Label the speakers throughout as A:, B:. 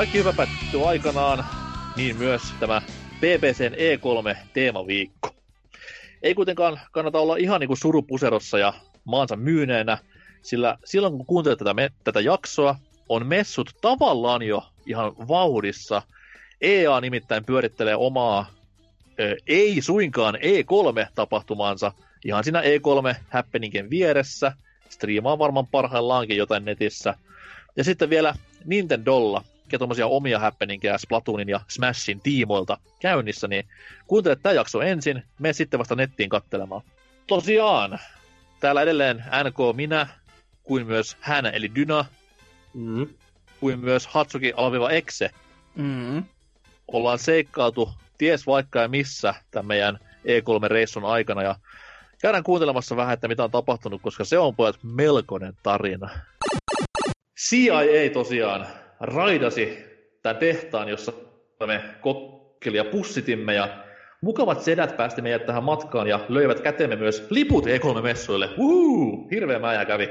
A: kaikki hyvä päättyy aikanaan, niin myös tämä BBCn E3-teemaviikko. Ei kuitenkaan kannata olla ihan niin kuin surupuserossa ja maansa myyneenä, sillä silloin kun kuuntelet tätä, me- tätä jaksoa, on messut tavallaan jo ihan vauhdissa. EA nimittäin pyörittelee omaa, ö, ei suinkaan E3-tapahtumaansa, ihan siinä E3-happeningin vieressä. Striimaa varmaan parhaillaankin jotain netissä. Ja sitten vielä Nintendolla ja tuommoisia omia happeningia Splatoonin ja Smashin tiimoilta käynnissä, niin kuuntele tämä jakso ensin, me sitten vasta nettiin kattelemaan. Tosiaan, täällä edelleen NK minä, kuin myös hän eli Dyna,
B: Mm.
A: kuin myös Hatsuki Alviva Exe.
C: Mm.
A: Ollaan seikkailtu ties vaikka ja missä tämän meidän E3-reissun aikana ja käydään kuuntelemassa vähän, että mitä on tapahtunut, koska se on pojat melkoinen tarina. CIA tosiaan raidasi tämän tehtaan, jossa me kokkeli ja pussitimme ja mukavat sedät päästi meidät tähän matkaan ja löivät käteemme myös liput E3-messuille. Uhu, hirveä mäjä kävi.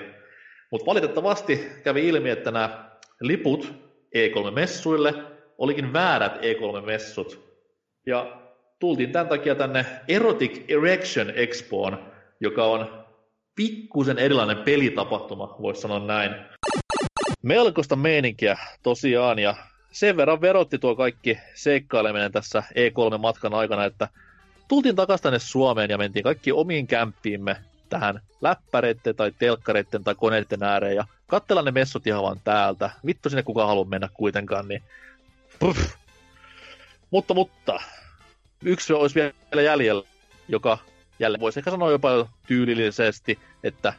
A: Mutta valitettavasti kävi ilmi, että nämä liput E3-messuille olikin väärät E3-messut. Ja tultiin tämän takia tänne Erotic Erection Expoon, joka on pikkusen erilainen pelitapahtuma, voisi sanoa näin. Melkoista meininkiä tosiaan, ja sen verran verotti tuo kaikki seikkaileminen tässä E3-matkan aikana, että tultiin takaisin tänne Suomeen ja mentiin kaikki omiin kämppiimme tähän läppäreitten tai telkkareitten tai koneiden ääreen ja katsellaan ne messut ihan vaan täältä. Vittu sinne kukaan halua mennä kuitenkaan, niin puff. Mutta, mutta, yksi olisi vielä jäljellä, joka jälleen voisi ehkä sanoa jopa tyylillisesti, että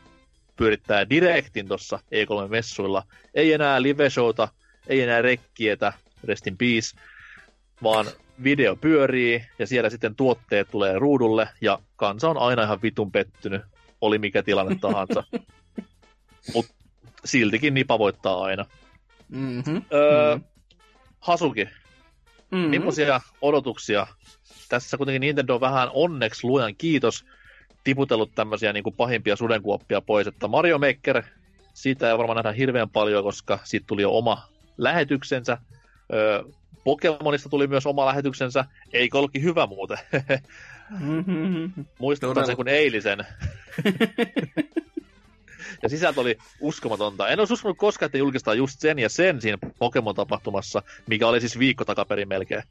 A: pyörittää direktin tuossa E3-messuilla. Ei enää live-showta, ei enää rekkietä, rest in peace, vaan video pyörii ja siellä sitten tuotteet tulee ruudulle ja kansa on aina ihan vitun pettynyt, oli mikä tilanne tahansa. Mutta siltikin nipa voittaa aina.
C: Mm-hmm.
A: Öö,
C: Mm.
A: Hasuki,
C: Mm-hmm.
A: millaisia odotuksia? Tässä kuitenkin Nintendo on vähän onneksi luojan kiitos tiputellut tämmöisiä niin kuin pahimpia sudenkuoppia pois, että Mario Maker, siitä ei varmaan nähdä hirveän paljon, koska siitä tuli jo oma lähetyksensä. Öö, Pokemonista tuli myös oma lähetyksensä, eikö ollutkin hyvä muuten?
C: Mm-hmm.
A: Muistetaan
C: Todella.
A: sen kuin eilisen. ja sisältö oli uskomatonta. En olisi uskonut koskaan, että julkistaa just sen ja sen siinä Pokemon-tapahtumassa, mikä oli siis viikko takaperin melkein.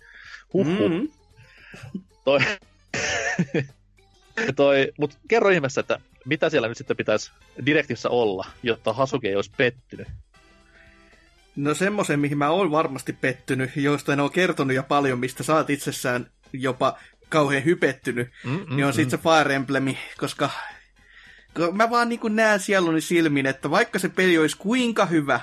A: Huhhuh.
C: Mm-hmm.
A: Toi... toi... Mut kerro ihmeessä, että mitä siellä nyt sitten pitäisi direktissä olla, jotta Hasuki ei olisi pettynyt.
C: No semmoisen, mihin mä oon varmasti pettynyt, joista en ole kertonut jo paljon, mistä sä oot itsessään jopa kauhean hypettynyt,
A: Mm-mm,
C: niin on sitten se Fire Emblemi, koska mä vaan niin näen sieluni silmin, että vaikka se peli olisi kuinka hyvä,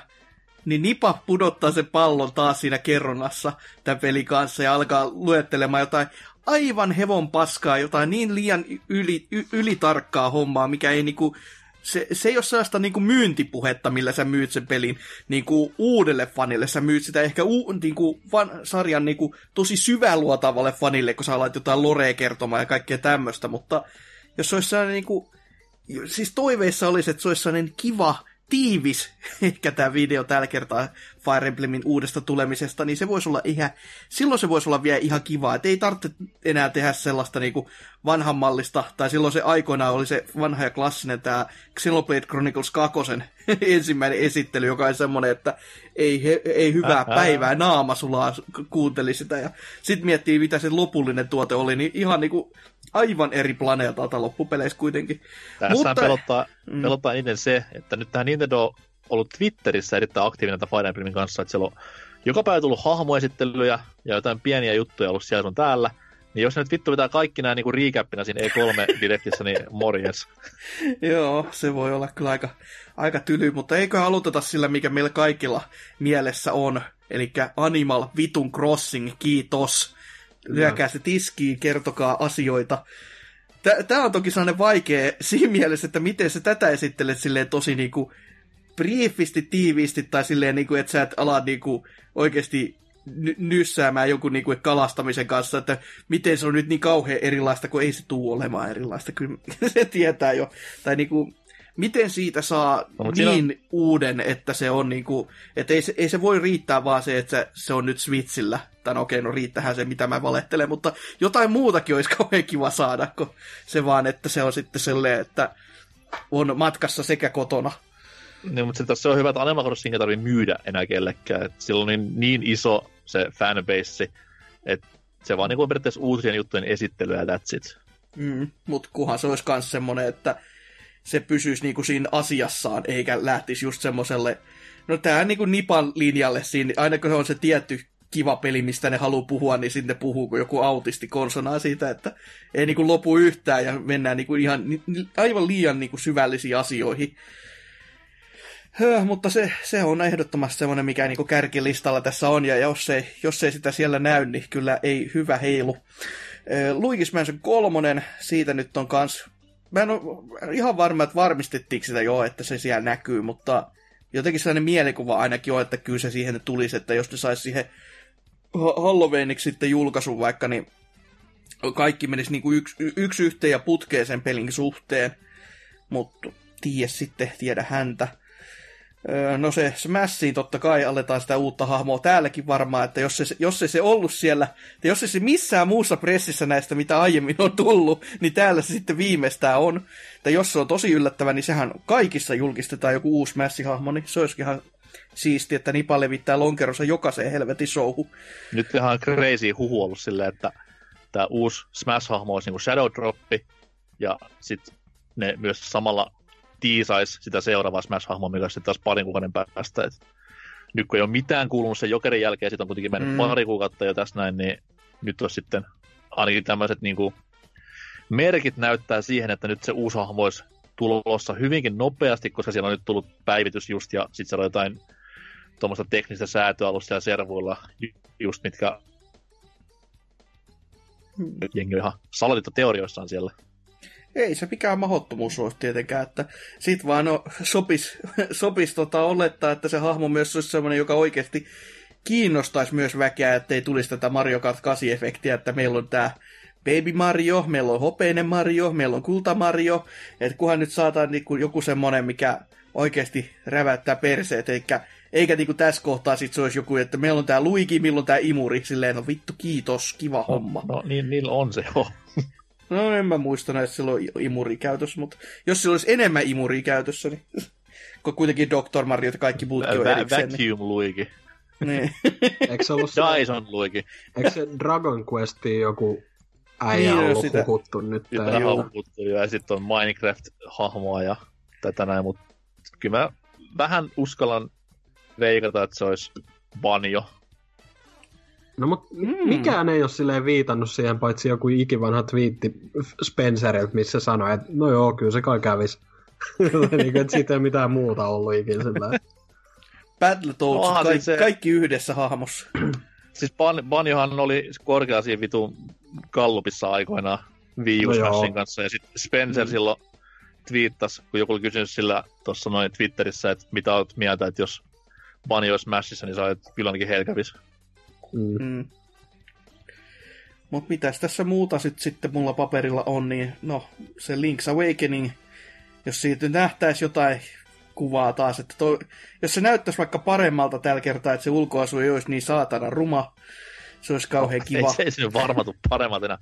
C: niin Nipa pudottaa sen pallon taas siinä kerronnassa tämän pelin kanssa ja alkaa luettelemaan jotain aivan hevon paskaa, jotain niin liian yli, y, ylitarkkaa hommaa, mikä ei niinku, se, se ei ole sellaista niinku myyntipuhetta, millä sä myyt sen pelin niinku uudelle fanille. Sä myyt sitä ehkä u, niinku fan, sarjan niinku tosi syväluotavalle fanille, kun sä alat jotain lorea kertomaan ja kaikkea tämmöistä, mutta jos se olisi sellainen niinku, siis toiveissa olisi, että se olisi sellainen kiva, tiivis, ehkä tämä video tällä kertaa Fire Emblemin uudesta tulemisesta, niin se voisi olla ihan, silloin se voisi olla vielä ihan kiva, että ei tarvitse enää tehdä sellaista niinku vanhan mallista, tai silloin se aikoinaan oli se vanha ja klassinen tämä Xenoblade Chronicles 2 ensimmäinen esittely, joka on semmoinen, että ei, he, ei hyvää päivää, naama sulaa kuunteli sitä, ja sitten miettii, mitä se lopullinen tuote oli, niin ihan niinku aivan eri planeetalta loppupeleissä kuitenkin.
A: Tässä
C: Mutta-
A: pelottaa,
C: Mm.
A: pelottaa eniten se, että nyt tähän Nintendo on ollut Twitterissä erittäin aktiivinen tämän Fire Emblemin kanssa, että siellä on joka päivä tullut hahmoesittelyjä ja jotain pieniä juttuja ollut siellä sun täällä. Niin jos nyt vittu pitää kaikki nämä niinku recappina siinä E3-direktissä, niin morjes.
C: Joo, se voi olla kyllä aika, aika tyly, mutta eikö aloiteta sillä, mikä meillä kaikilla mielessä on. Eli Animal Vitun Crossing, kiitos. Lyökää se tiskiin, kertokaa asioita. Tämä on toki sellainen vaikea siinä mielessä, että miten sä tätä esittelet silleen tosi niinku briefisti, tiiviisti, tai silleen niinku, että sä et ala niinku oikeasti ny- nyssäämään jonkun niinku kalastamisen kanssa, että miten se on nyt niin kauhean erilaista, kun ei se tuu olemaan erilaista. Kyllä se tietää jo. Tai niinku, miten siitä saa no, niin on... uuden, että se on niinku, että ei se, ei se voi riittää vaan se, että se, se on nyt Switchillä. Tai no okei, no riittähän se, mitä mä valehtelen, mutta jotain muutakin olisi kauhean kiva saada, kun se vaan, että se on sitten sellainen, että on matkassa sekä kotona.
A: Niin, mutta se, tässä on hyvä, että Animal Crossing ei tarvitse myydä enää kellekään. Että sillä on niin, niin iso se fanbase, että se vaan niin kuin periaatteessa uusien juttujen esittelyä that's it.
C: Mm, mutta kunhan se olisi myös semmoinen, että se pysyisi niinku siinä asiassaan, eikä lähtisi just semmoiselle, no tää niinku Nipan linjalle siinä, aina kun se on se tietty kiva peli, mistä ne haluaa puhua, niin sitten puhuu kuin joku autisti konsonaa siitä, että ei niinku lopu yhtään ja mennään niinku ihan aivan liian niinku syvällisiin asioihin. Höh, mutta se, se on ehdottomasti semmoinen, mikä niinku kärkilistalla tässä on, ja jos ei, jos ei sitä siellä näy, niin kyllä ei hyvä heilu. Luigi's Mansion kolmonen, siitä nyt on kans... Mä en ole ihan varma, että varmistettiinko sitä jo, että se siellä näkyy, mutta jotenkin sellainen mielikuva ainakin on, että kyllä se siihen tulisi, että jos ne saisi siihen Halloweeniksi sitten julkaisun vaikka, niin kaikki menisi niin kuin yksi, yksi yhteen ja putkeen sen pelin suhteen. Mutta tiedä sitten, tiedä häntä. No se Smashiin totta kai aletaan sitä uutta hahmoa täälläkin varmaan, että jos se, jos se, se ollut siellä, että jos se, se missään muussa pressissä näistä, mitä aiemmin on tullut, niin täällä se sitten viimeistään on. Tai jos se on tosi yllättävä, niin sehän kaikissa julkistetaan joku uusi Smash-hahmo, niin se olisikin ihan siisti, että Nipa levittää lonkeronsa jokaiseen helvetin showhu.
A: Nyt ihan crazy huhu ollut silleen, että tämä uusi Smash-hahmo olisi niin Shadow Droppi, ja sitten ne myös samalla tiisaisi sitä seuraavaa Smash-hahmoa, mikä sitten taas parin kuukauden päästä. Et nyt kun ei ole mitään kuulunut sen jokerin jälkeen, siitä on kuitenkin mennyt mm. pari kuukautta jo tässä näin, niin nyt on sitten ainakin tämmöiset niin kuin, merkit näyttää siihen, että nyt se uusi hahmo olisi tulossa hyvinkin nopeasti, koska siellä on nyt tullut päivitys just, ja sitten siellä on jotain tuommoista teknistä säätöä ollut siellä servuilla, just mitkä hmm. jengi on ihan salatinta teorioissaan siellä
C: ei se mikään mahdottomuus olisi tietenkään, että sit vaan no, sopis, sopis tota olettaa, että se hahmo myös olisi sellainen, joka oikeasti kiinnostaisi myös väkeä, ettei tulisi tätä Mario Kart 8-efektiä, että meillä on tämä Baby Mario, meillä on hopeinen Mario, meillä on kulta Mario, että kunhan nyt saataan niinku joku semmonen, mikä oikeasti räväyttää perseet, eikä, eikä niinku tässä kohtaa sit se olisi joku, että meillä on tää Luigi, milloin tää Imuri, silleen, no vittu kiitos, kiva no, homma.
A: No niin, niillä on se, joo.
C: No en mä muista että sillä on imuri käytössä, mutta jos sillä olisi enemmän imuri käytössä, niin kun kuitenkin Dr. Mario ja kaikki muutkin on erikseen.
A: Vacuum niin... Luigi.
C: niin.
B: Eikö se ollut se...
A: Dyson Luigi.
B: Eikö se Dragon Questiin joku äijä niin, ollut sitä... huhuttu nyt?
A: Sitä huhuttu ja sitten on Minecraft-hahmoa ja tätä näin, mutta kyllä mä vähän uskallan veikata, että se olisi Banjo
B: No mut mm. mikään ei ole silleen viitannut siihen, paitsi joku ikivanha twiitti Spencerilta, missä sanoi, että no joo, kyllä se kai kävis. niin, että siitä ei mitään muuta ollut ikinä sillä.
C: Battletoads, ka- siis se... kaikki yhdessä hahmossa.
A: siis Ban- Banjohan oli korkea siinä vitun kallupissa aikoinaan Wii no kanssa, ja sitten Spencer mm. silloin twiittasi, kun joku oli kysynyt sillä tuossa noin Twitterissä, että mitä olet mieltä, että jos Banjo olisi Smashissa, niin sä että kyllä ainakin heillä kävisi.
C: Mm. Mm. Mutta mitäs tässä muuta sit, sitten mulla paperilla on, niin no, se Link's Awakening, jos siitä nähtäisi jotain kuvaa taas, että toi, jos se näyttäisi vaikka paremmalta tällä kertaa, että se ulkoasu ei olisi niin saatana ruma, se olisi kauhean kiva.
A: Ei, se ei sinne varma tule paremmalta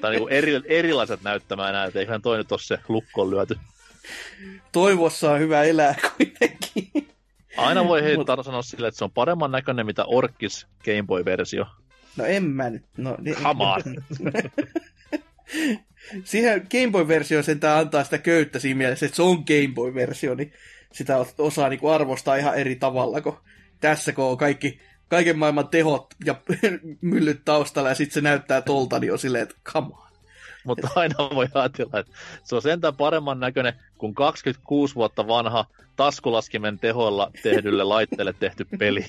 A: Tai niinku eri, erilaiset näyttämään enää, että eiköhän toi nyt ole se lukkoon lyöty.
C: Toivossa on hyvä elää kuitenkin.
A: Aina voi heittää sanoa sille, että se on paremman näköinen mitä Orkis Game Boy-versio.
C: No en mä nyt. No,
A: niin, Come on.
C: Siihen Game Boy-versio sentään antaa sitä köyttä siinä mielessä, että se on Game Boy-versio, niin sitä osaa niin kuin arvostaa ihan eri tavalla, kun tässä kun on kaikki, kaiken maailman tehot ja myllyt taustalla ja sitten se näyttää tolta, niin on silleen, että come on.
A: Mutta aina voi ajatella, että se on sentään paremman näköinen kuin 26 vuotta vanha taskulaskimen tehoilla tehdylle laitteelle tehty peli.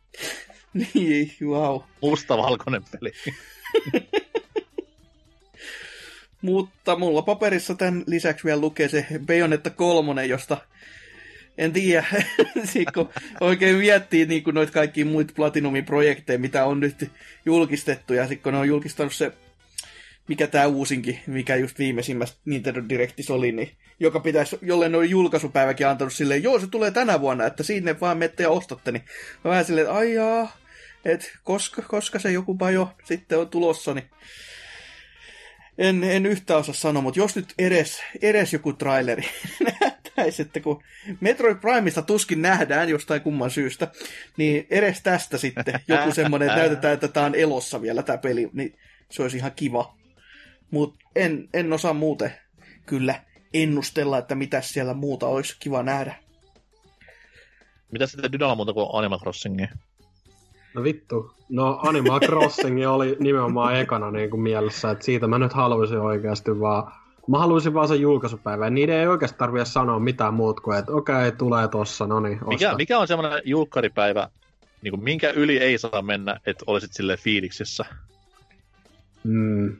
C: niin, wow.
A: Mustavalkoinen peli.
C: Mutta mulla paperissa tämän lisäksi vielä lukee se Bayonetta kolmonen, josta en tiedä, kun oikein miettii niin kuin noita kaikki muita Platinumin projekteja, mitä on nyt julkistettu, ja sitten kun ne on julkistanut se mikä tämä uusinkin, mikä just viimeisimmästä Nintendo Directissa oli, niin, joka pitäisi, jolle noin julkaisupäiväkin antanut silleen, joo se tulee tänä vuonna, että sinne vaan mette ja ostatte, niin mä vähän silleen, että aijaa, että koska, koska se joku jo sitten on tulossa, niin en, en yhtään osaa sanoa, mutta jos nyt edes, edes joku traileri nähtäisi, että kun Metroid Primeista tuskin nähdään jostain kumman syystä, niin edes tästä sitten joku semmoinen, että näytetään, että tämä on elossa vielä tämä peli, niin se olisi ihan kiva. Mutta en, en osaa muuten kyllä ennustella, että mitä siellä muuta olisi kiva nähdä.
A: Mitä sitten Dynalla muuta kuin Animal Crossingia?
B: No vittu. No Animal Crossing oli nimenomaan ekana niin kuin mielessä, että siitä mä nyt haluaisin oikeasti vaan Mä haluaisin vaan sen julkaisupäivän. Niiden ei oikeasti tarvitse sanoa mitään muut kuin, että okei, okay, tulee tossa, no niin,
A: mikä, mikä on semmoinen julkkaripäivä, niin kuin minkä yli ei saa mennä, että olisit sille fiiliksissä?
B: Mm.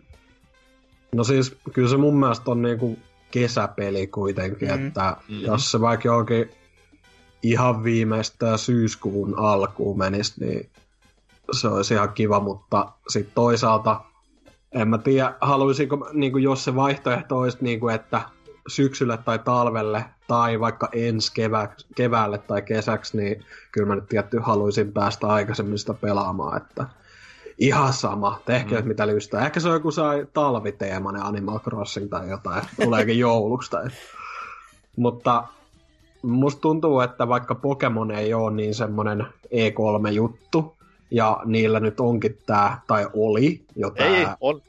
B: No siis, kyllä se mun mielestä on niinku kesäpeli kuitenkin, mm. että mm. jos se vaikka johonkin ihan viimeistään syyskuun alkuun menisi, niin se olisi ihan kiva, mutta sitten toisaalta en mä tiedä, haluaisinko, niin kuin jos se vaihtoehto olisi, niin kuin, että syksylle tai talvelle tai vaikka ensi kevä, keväälle tai kesäksi, niin kyllä mä nyt tietty haluaisin päästä aikaisemmin sitä pelaamaan, että ihan sama, tehkö mm. mitä lystää. Ehkä se on joku sai talviteemainen Animal Crossing tai jotain, tuleekin jouluksi tai... Mutta musta tuntuu, että vaikka Pokemon ei ole niin semmoinen E3-juttu, ja niillä nyt onkin tää, tai oli jo tää...
A: Ei, on,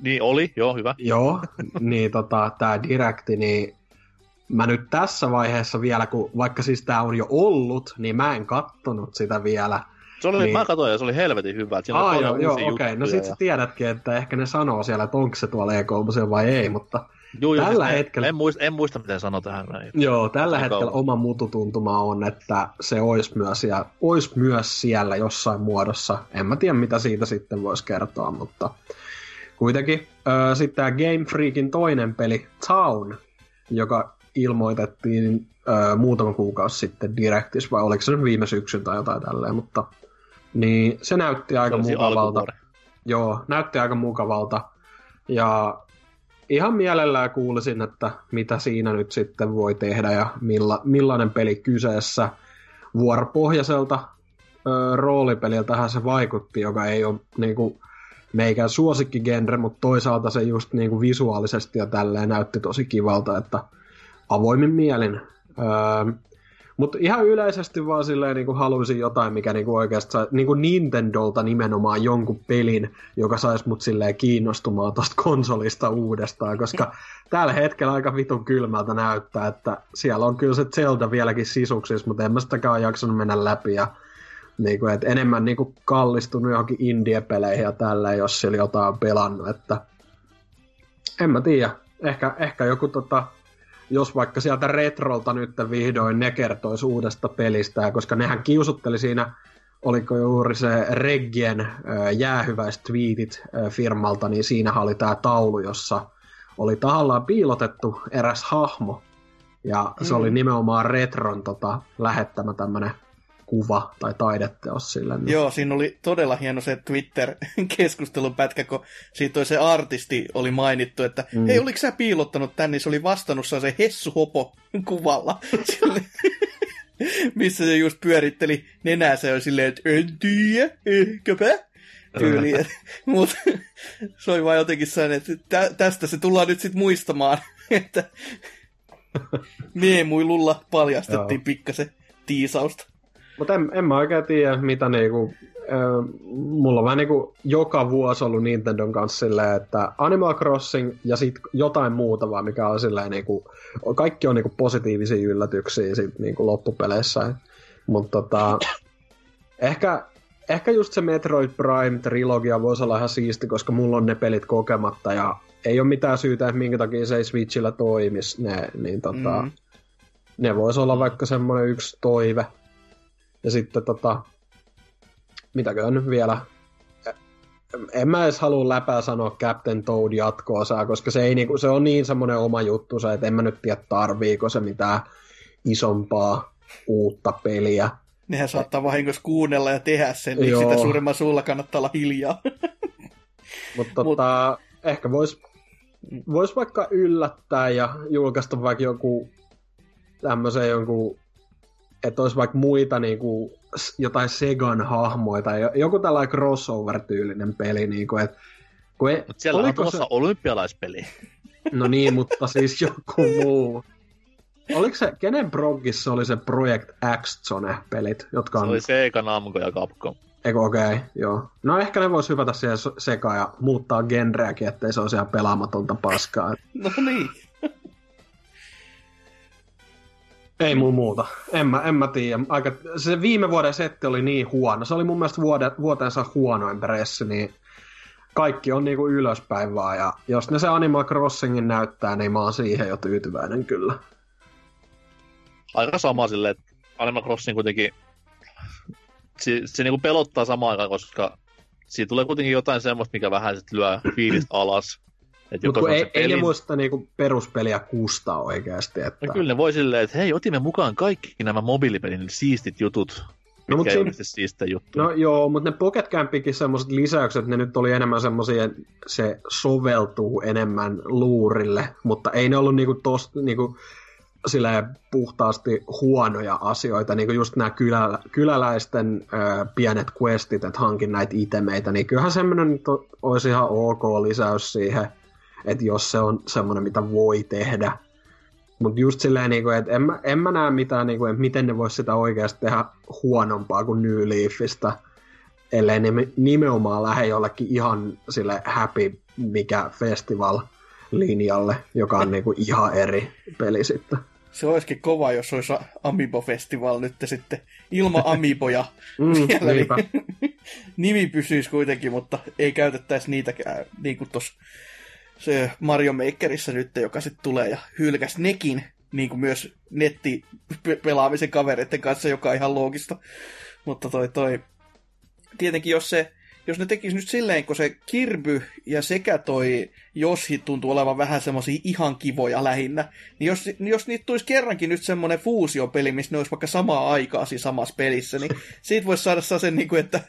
A: niin oli, joo, hyvä.
B: Joo, niin tota, tää Directi, niin mä nyt tässä vaiheessa vielä, kun vaikka siis tää on jo ollut, niin mä en kattonut sitä vielä.
A: Se oli, niin... mä katsoin ja se oli helvetin hyvä. Että
B: Aa, joo, joo okei. Okay. No sit ja... sä tiedätkin, että ehkä ne sanoo siellä, että onko se tuolla E3 vai ei, mutta
A: Joo, tällä siis hetkellä... En, muista, en muista, miten sanoa tähän näin.
B: Joo, tällä hetkellä oma mututuntuma on, että se olisi myös, ja, olisi myös siellä jossain muodossa. En mä tiedä, mitä siitä sitten voisi kertoa, mutta kuitenkin. Sitten tämä Game Freakin toinen peli, Town, joka ilmoitettiin ö, muutama kuukausi sitten Directis, vai oliko se nyt viime syksyn tai jotain tälleen, mutta niin se näytti aika se mukavalta. Joo, näytti aika mukavalta. Ja ihan mielellään kuulisin, että mitä siinä nyt sitten voi tehdä ja milla, millainen peli kyseessä. Vuoropohjaiselta ö, roolipeliltähän se vaikutti, joka ei ole niinku, meikään suosikkigenre, mutta toisaalta se just niinku visuaalisesti ja tälleen näytti tosi kivalta, että avoimin mielin. Öö, mutta ihan yleisesti vaan silleen niin kuin haluaisin jotain, mikä niin kuin oikeasti sai, niin kuin Nintendolta nimenomaan jonkun pelin, joka saisi mut silleen kiinnostumaan tosta konsolista uudestaan, koska tällä hetkellä aika vitun kylmältä näyttää, että siellä on kyllä se Zelda vieläkin sisuksissa, mutta en mä sitäkään jaksanut mennä läpi ja niin kuin, että enemmän niin kuin kallistunut johonkin indie-peleihin ja tällä, jos siellä jotain on pelannut, että en mä tiedä. Ehkä, ehkä joku tota, jos vaikka sieltä Retrolta nyt vihdoin ne kertoisi uudesta pelistä, koska nehän kiusutteli siinä, oliko juuri se Reggien jäähyväistweetit firmalta, niin siinä oli tämä taulu, jossa oli tahallaan piilotettu eräs hahmo, ja se mm. oli nimenomaan Retron tota, lähettämä tämmönen kuva tai taideteos sille. Niin.
C: Joo, siinä oli todella hieno se Twitter-keskustelun pätkä, kun siitä se artisti oli mainittu, että mm. hei, oliko sä piilottanut tän, niin se oli vastannut se Hessu Hopo kuvalla. missä se just pyöritteli nenää, se oli silleen, että en tiedä, ehkäpä tyyli. Mutta se oli vaan jotenkin sellainen, että tä- tästä se tullaan nyt sitten muistamaan, että Miemuilulla paljastettiin pikkasen tiisausta.
B: Mutta en, en mä oikein tiedä, mitä niinku, äh, mulla on vähän niinku joka vuosi ollut Nintendon kanssa silleen, että Animal Crossing ja sitten jotain muuta vaan, mikä on silleen niinku, kaikki on niinku positiivisia yllätyksiä sit niinku loppupeleissä. Mutta tota, ehkä, ehkä just se Metroid Prime-trilogia voisi olla ihan siisti, koska mulla on ne pelit kokematta ja ei ole mitään syytä, että minkä takia se ei Switchillä toimisi ne, niin tota, mm. ne voisi olla vaikka semmoinen yksi toive. Ja sitten tota, mitäköhän nyt vielä, en mä edes halua läpää sanoa Captain Toad jatkoosaa, koska se, ei niinku, se on niin semmoinen oma juttu, että en mä nyt tiedä tarviiko se mitään isompaa uutta peliä.
C: Nehän saattaa vahingossa kuunnella ja tehdä sen, niin sitä suuremman suulla kannattaa olla hiljaa.
B: Mutta tota, ehkä vois, vois vaikka yllättää ja julkaista vaikka joku tämmöisen jonkun, että olisi vaikka muita niinku, jotain Segan hahmoja tai joku tällainen crossover-tyylinen peli, niinku, että
A: kun ei, Mut siellä on tuossa se... olympialaispeli.
B: No niin, mutta siis joku muu. Oliko se, kenen progissa oli se Project X-Zone-pelit, jotka on...
A: Se oli Sega, Namco ja Capcom.
B: Eikö okei, okay, joo. No ehkä ne vois hypätä siihen sekaan ja muuttaa genreäkin, ettei se olisi ihan pelaamatonta paskaa.
C: No niin.
B: Ei mun muuta. En mä, en mä tiedä. Aika, se viime vuoden setti oli niin huono. Se oli mun mielestä vuoden, vuotensa huonoin pressi, niin kaikki on niinku ylöspäin vaan. Ja jos ne se Animal Crossingin näyttää, niin mä oon siihen jo tyytyväinen kyllä.
A: Aika sama silleen, että Animal Crossing kuitenkin se, se niinku pelottaa samaan aikaan, koska siitä tulee kuitenkin jotain semmoista, mikä vähän sit lyö fiilistä alas.
B: Mutta ei, pelin... ei ne muista niinku peruspeliä kustaa oikeasti. Että...
A: No kyllä ne voi silleen, että hei, otimme mukaan kaikki nämä mobiilipelin siistit jutut, No, mutta siinä... siistä juttu.
B: No joo, mutta ne Pocket Campikin semmoiset lisäykset, ne nyt oli enemmän semmoisia, se soveltuu enemmän luurille, mutta ei ne ollut niinku tos, niinku, puhtaasti huonoja asioita, niin kuin just nämä kylä, kyläläisten ö, pienet questit, että hankin näitä itemeitä, niin kyllähän semmoinen olisi ihan ok lisäys siihen, että jos se on semmoinen, mitä voi tehdä. Mutta just silleen, niin kuin, että en mä, en mä näe mitään, niin kuin, että miten ne vois sitä oikeasti tehdä huonompaa kuin New Leafista, ellei ne nimenomaan lähde jollekin ihan sille happy mikä festival linjalle, joka on niinku ihan eri peli sitten.
C: Se olisikin kova, jos olisi Amiibo Festival nyt sitten ilman Amiiboja mm, vielä. Niin, nimi pysyisi kuitenkin, mutta ei käytettäisi niitäkään niin kuin tuossa se Mario Makerissa nyt, joka sitten tulee ja hylkäs nekin, niin kuin myös nettipelaamisen kavereiden kanssa, joka on ihan loogista. Mutta toi, toi, tietenkin jos se jos ne tekis nyt silleen, kun se Kirby ja sekä toi Joshi tuntuu olevan vähän semmosia ihan kivoja lähinnä, niin jos, niin jos niitä tulisi kerrankin nyt semmoinen fuusiopeli, missä ne olisi vaikka samaa aikaa siinä samassa pelissä, niin siitä voisi saada sen, niin kuin, että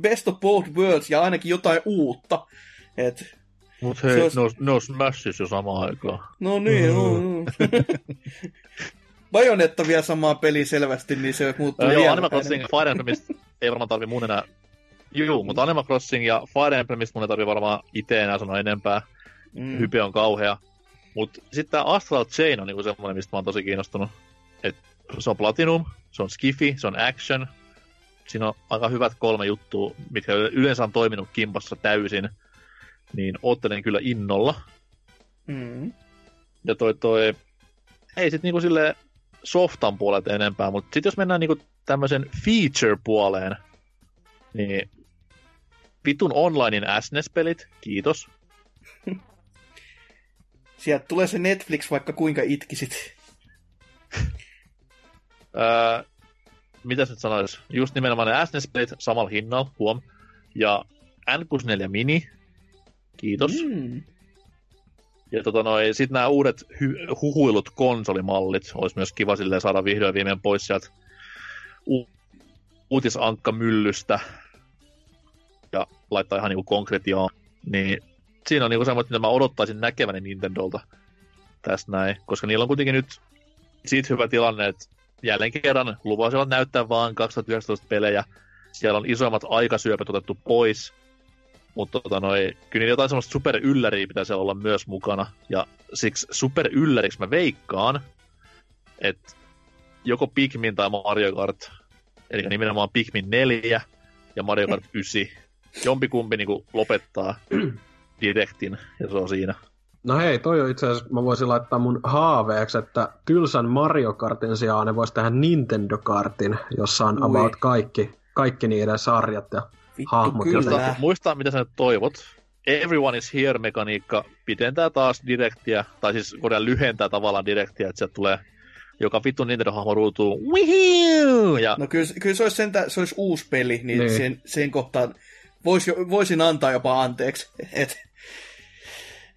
C: best of both worlds ja ainakin jotain uutta. Et,
A: Mut hei, olisi... ne, olisi, ne olisi Smashissa jo samaan aikaan.
C: No niin, mm. no, Bajonetta vielä samaa peliä selvästi, niin se muuttuu
A: Joo, Animal Crossing Fire Emblemista ei varmaan tarvi mun enää Juu, mutta Animal Crossing ja Fire Emblemista mun ei tarvi varmaan itse enää sanoa enempää. Mm. Hype on kauhea. Mutta sitten tämä Astral Chain on niinku semmoinen, mistä mä oon tosi kiinnostunut. Et se on Platinum, se on Skiffy, se on Action. Siinä on aika hyvät kolme juttua, mitkä yleensä on toiminut kimpassa täysin. Niin oottelen kyllä innolla. Mm. Ja toi toi... Ei sit niinku sille softan puolelta enempää, mutta sitten jos mennään niinku tämmöisen feature-puoleen, niin vitun onlinein SNES-pelit, kiitos.
C: Sieltä tulee se Netflix, vaikka kuinka itkisit.
A: öö, mitä nyt sanois? Just nimenomaan ne SNES-pelit samalla hinnalla, huom. Ja N64 Mini, kiitos. Mm. Ja tota noi, sit nämä uudet hy- huhuilut konsolimallit, olisi myös kiva silleen saada vihdoin viimein pois sieltä u- uutisankka myllystä ja laittaa ihan niinku konkretiaa, niin siinä on niinku semmoinen, mitä mä odottaisin näkeväni Nintendolta tästä näin, koska niillä on kuitenkin nyt siitä hyvä tilanne, että jälleen kerran luvasivat näyttää vaan 2019 pelejä, siellä on isoimmat aikasyöpät otettu pois, mutta tota noi, kyllä jotain semmoista superylläriä pitäisi olla myös mukana, ja siksi superylläriksi mä veikkaan, että joko Pikmin tai Mario Kart, eli nimenomaan Pikmin 4 ja Mario Kart 9 jompikumpi niin lopettaa direktin, ja se on siinä.
B: No hei, toi on itse asiassa, mä voisin laittaa mun haaveeksi, että tylsän Mario Kartin sijaan ne voisi tehdä Nintendo Kartin, jossa on Ui. about kaikki, kaikki niiden sarjat ja Vittu, hahmot.
A: Muista, muista, mitä sä toivot. Everyone is here mekaniikka pitentää taas direktiä, tai siis voidaan lyhentää tavallaan direktiä, että sieltä tulee joka vittu Nintendo-hahmo ruutuu.
C: Ja... No kyllä, kyllä se olisi, sentä, se olisi uusi peli, niin, niin. Sen, sen kohtaan vois, voisin antaa jopa anteeksi. Et,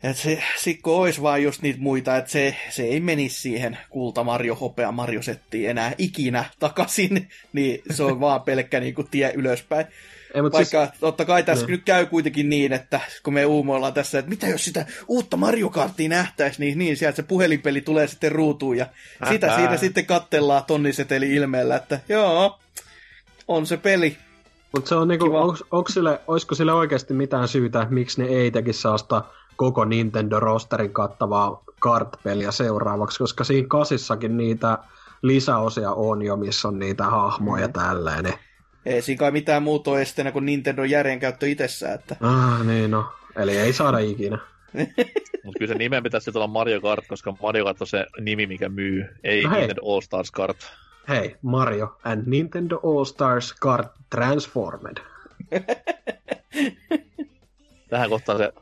C: et se sikko olisi vaan just niitä muita, että se, se ei menisi siihen kulta Mario Hopea Mario Settiin enää ikinä takaisin, niin se on vaan pelkkä niinku tie ylöspäin.
B: Ei, mut
C: Vaikka siis... totta kai tässä niin. nyt käy kuitenkin niin, että kun me uumoillaan tässä, että mitä jos sitä uutta Mario Kartia nähtäisi, niin, niin sieltä se puhelinpeli tulee sitten ruutuun ja Ähä. sitä siinä sitten kattellaan tonniseteli ilmeellä, että joo, on se peli.
B: Mutta se on niinku, onks, onks sille, olisiko sille oikeasti mitään syytä, miksi ne ei tekisi sellaista koko Nintendo-rosterin kattavaa kart-peliä seuraavaksi, koska siinä kasissakin niitä lisäosia on jo, missä on niitä hahmoja mm. tälleen.
C: Ei siinä kai mitään muuta ole esteenä kuin Nintendo järjenkäyttö itsessään. Että...
B: Ah, niin no. Eli ei saada ikinä.
A: Mutta kyllä se nimen pitäisi olla Mario Kart, koska Mario Kart on se nimi, mikä myy, ei no Nintendo All Stars Kart.
B: Hei, Mario and Nintendo All Stars Kart Transformed.
A: Tähän kohtaan se...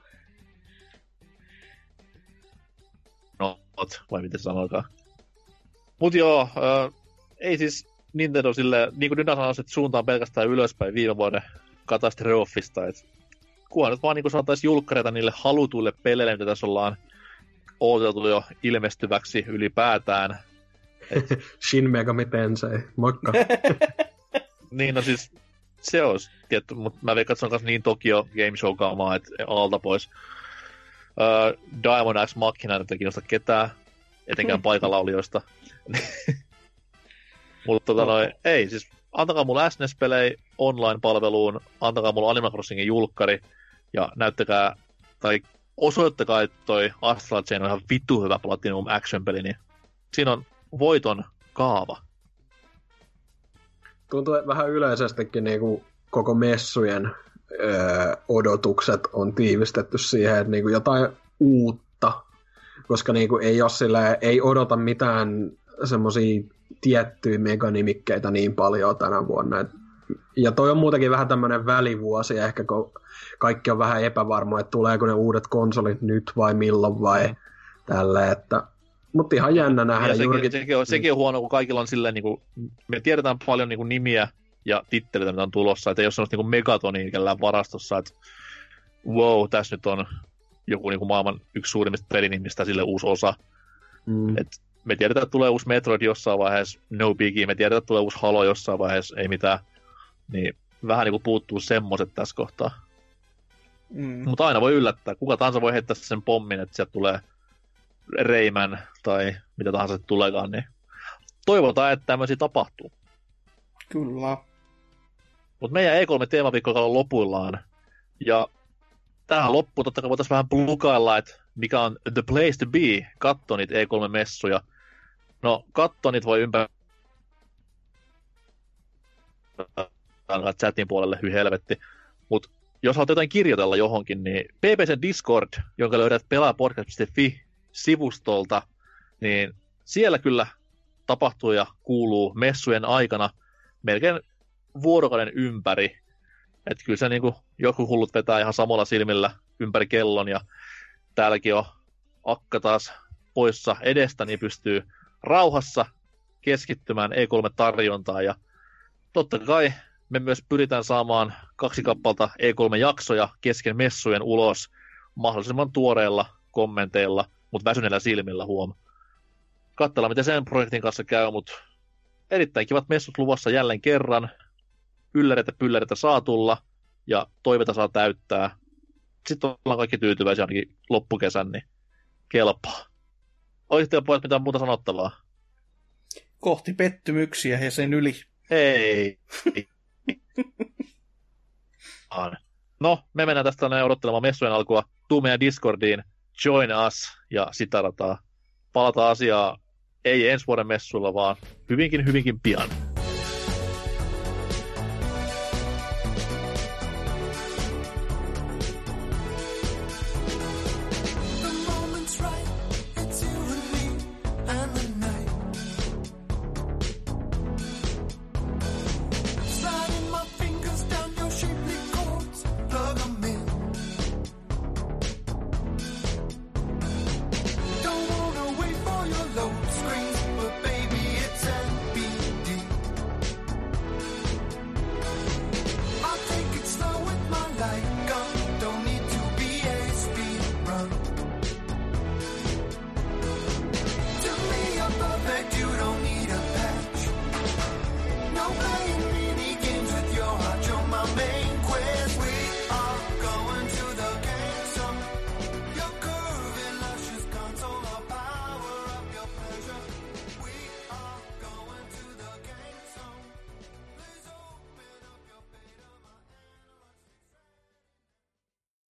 A: No, vai miten sanoikaan. Mut joo, äh, ei siis Nintendo sille, niin kuin Dyna sanoi, että suuntaan pelkästään ylöspäin viime vuoden katastrofista, että kunhan nyt vaan niin saataisiin julkkareita niille halutuille peleille, mitä tässä ollaan odoteltu jo ilmestyväksi ylipäätään.
B: Et... Shin Megami Tensei, moikka.
A: niin, no siis se olisi tietty, mutta mä veikkaan, että se on niin Tokyo Game Show kaamaa, että alta pois. Uh, Diamond X Machina ei kiinnosta ketään, etenkään paikalla olijoista. Mutta tota noin, ei, siis antakaa mulle SNES-pelejä online-palveluun, antakaa mulle Animal Crossingin julkkari, ja näyttäkää, tai osoittakaa, että toi Astral Chain on ihan vittu hyvä Platinum action-peli, niin siinä on voiton kaava.
B: Tuntuu, että vähän yleisestikin niin kuin koko messujen öö, odotukset on tiivistetty siihen, että niin kuin jotain uutta, koska niin kuin ei, ole sille, ei odota mitään semmoisia tiettyjä meganimikkeitä niin paljon tänä vuonna. Ja toi on muutenkin vähän tämmöinen välivuosi, ehkä kun kaikki on vähän epävarma, että tuleeko ne uudet konsolit nyt vai milloin vai tälle, että mutta ihan jännä nähdä. Ja
A: sekin, juurikin... sekin, on, sekin on huono, kun kaikilla on silleen, niin kuin, me tiedetään paljon niin kuin, nimiä ja titteleitä, mitä on tulossa, että ei ole sellaista niin megatonia kellään varastossa, että wow, tässä nyt on joku niin kuin maailman yksi suurimmista pelinimistä sille uusi osa. Mm. Et me tiedetään, että tulee uusi Metroid jossain vaiheessa, no biggie, me tiedetään, että tulee uusi Halo jossain vaiheessa, ei mitään. Niin vähän niin kuin puuttuu semmoset tässä kohtaa. Mm. Mutta aina voi yllättää. Kuka tahansa voi heittää sen pommin, että sieltä tulee Reimän tai mitä tahansa tuleekaan, niin toivotaan, että tämmöisiä tapahtuu.
C: Kyllä.
A: Mutta meidän E3 teemaviikko on lopuillaan. Ja tähän loppuun totta kai voitaisiin vähän plukailla, että mikä on the place to be, katso niitä E3-messuja. No, katso niitä voi ympäri chatin puolelle, hy helvetti. Mutta jos haluat jotain kirjoitella johonkin, niin PPC Discord, jonka löydät pelaapodcast.fi-sivustolta, niin siellä kyllä tapahtuu ja kuuluu messujen aikana melkein vuorokauden ympäri. Että kyllä se niinku, joku hullut vetää ihan samalla silmillä ympäri kellon ja täälläkin on akka taas poissa edestä, niin pystyy rauhassa keskittymään E3-tarjontaan ja totta kai me myös pyritään saamaan kaksi kappalta E3-jaksoja kesken messujen ulos mahdollisimman tuoreilla kommenteilla, mutta väsyneillä silmillä huom. Katsellaan, miten sen projektin kanssa käy, mutta erittäin kivat messut luvassa jälleen kerran. Ylläreitä pylläreitä saa tulla ja toiveita saa täyttää. Sitten ollaan kaikki tyytyväisiä ainakin loppukesän, niin kelpaa. Olisitko pojat mitään muuta sanottavaa?
C: Kohti pettymyksiä ja sen yli.
A: Ei. no, me mennään tästä odottelemaan messujen alkua. Tuu meidän Discordiin, join us ja sitä rataa. Palataan asiaa ei ensi vuoden messuilla, vaan hyvinkin, hyvinkin pian.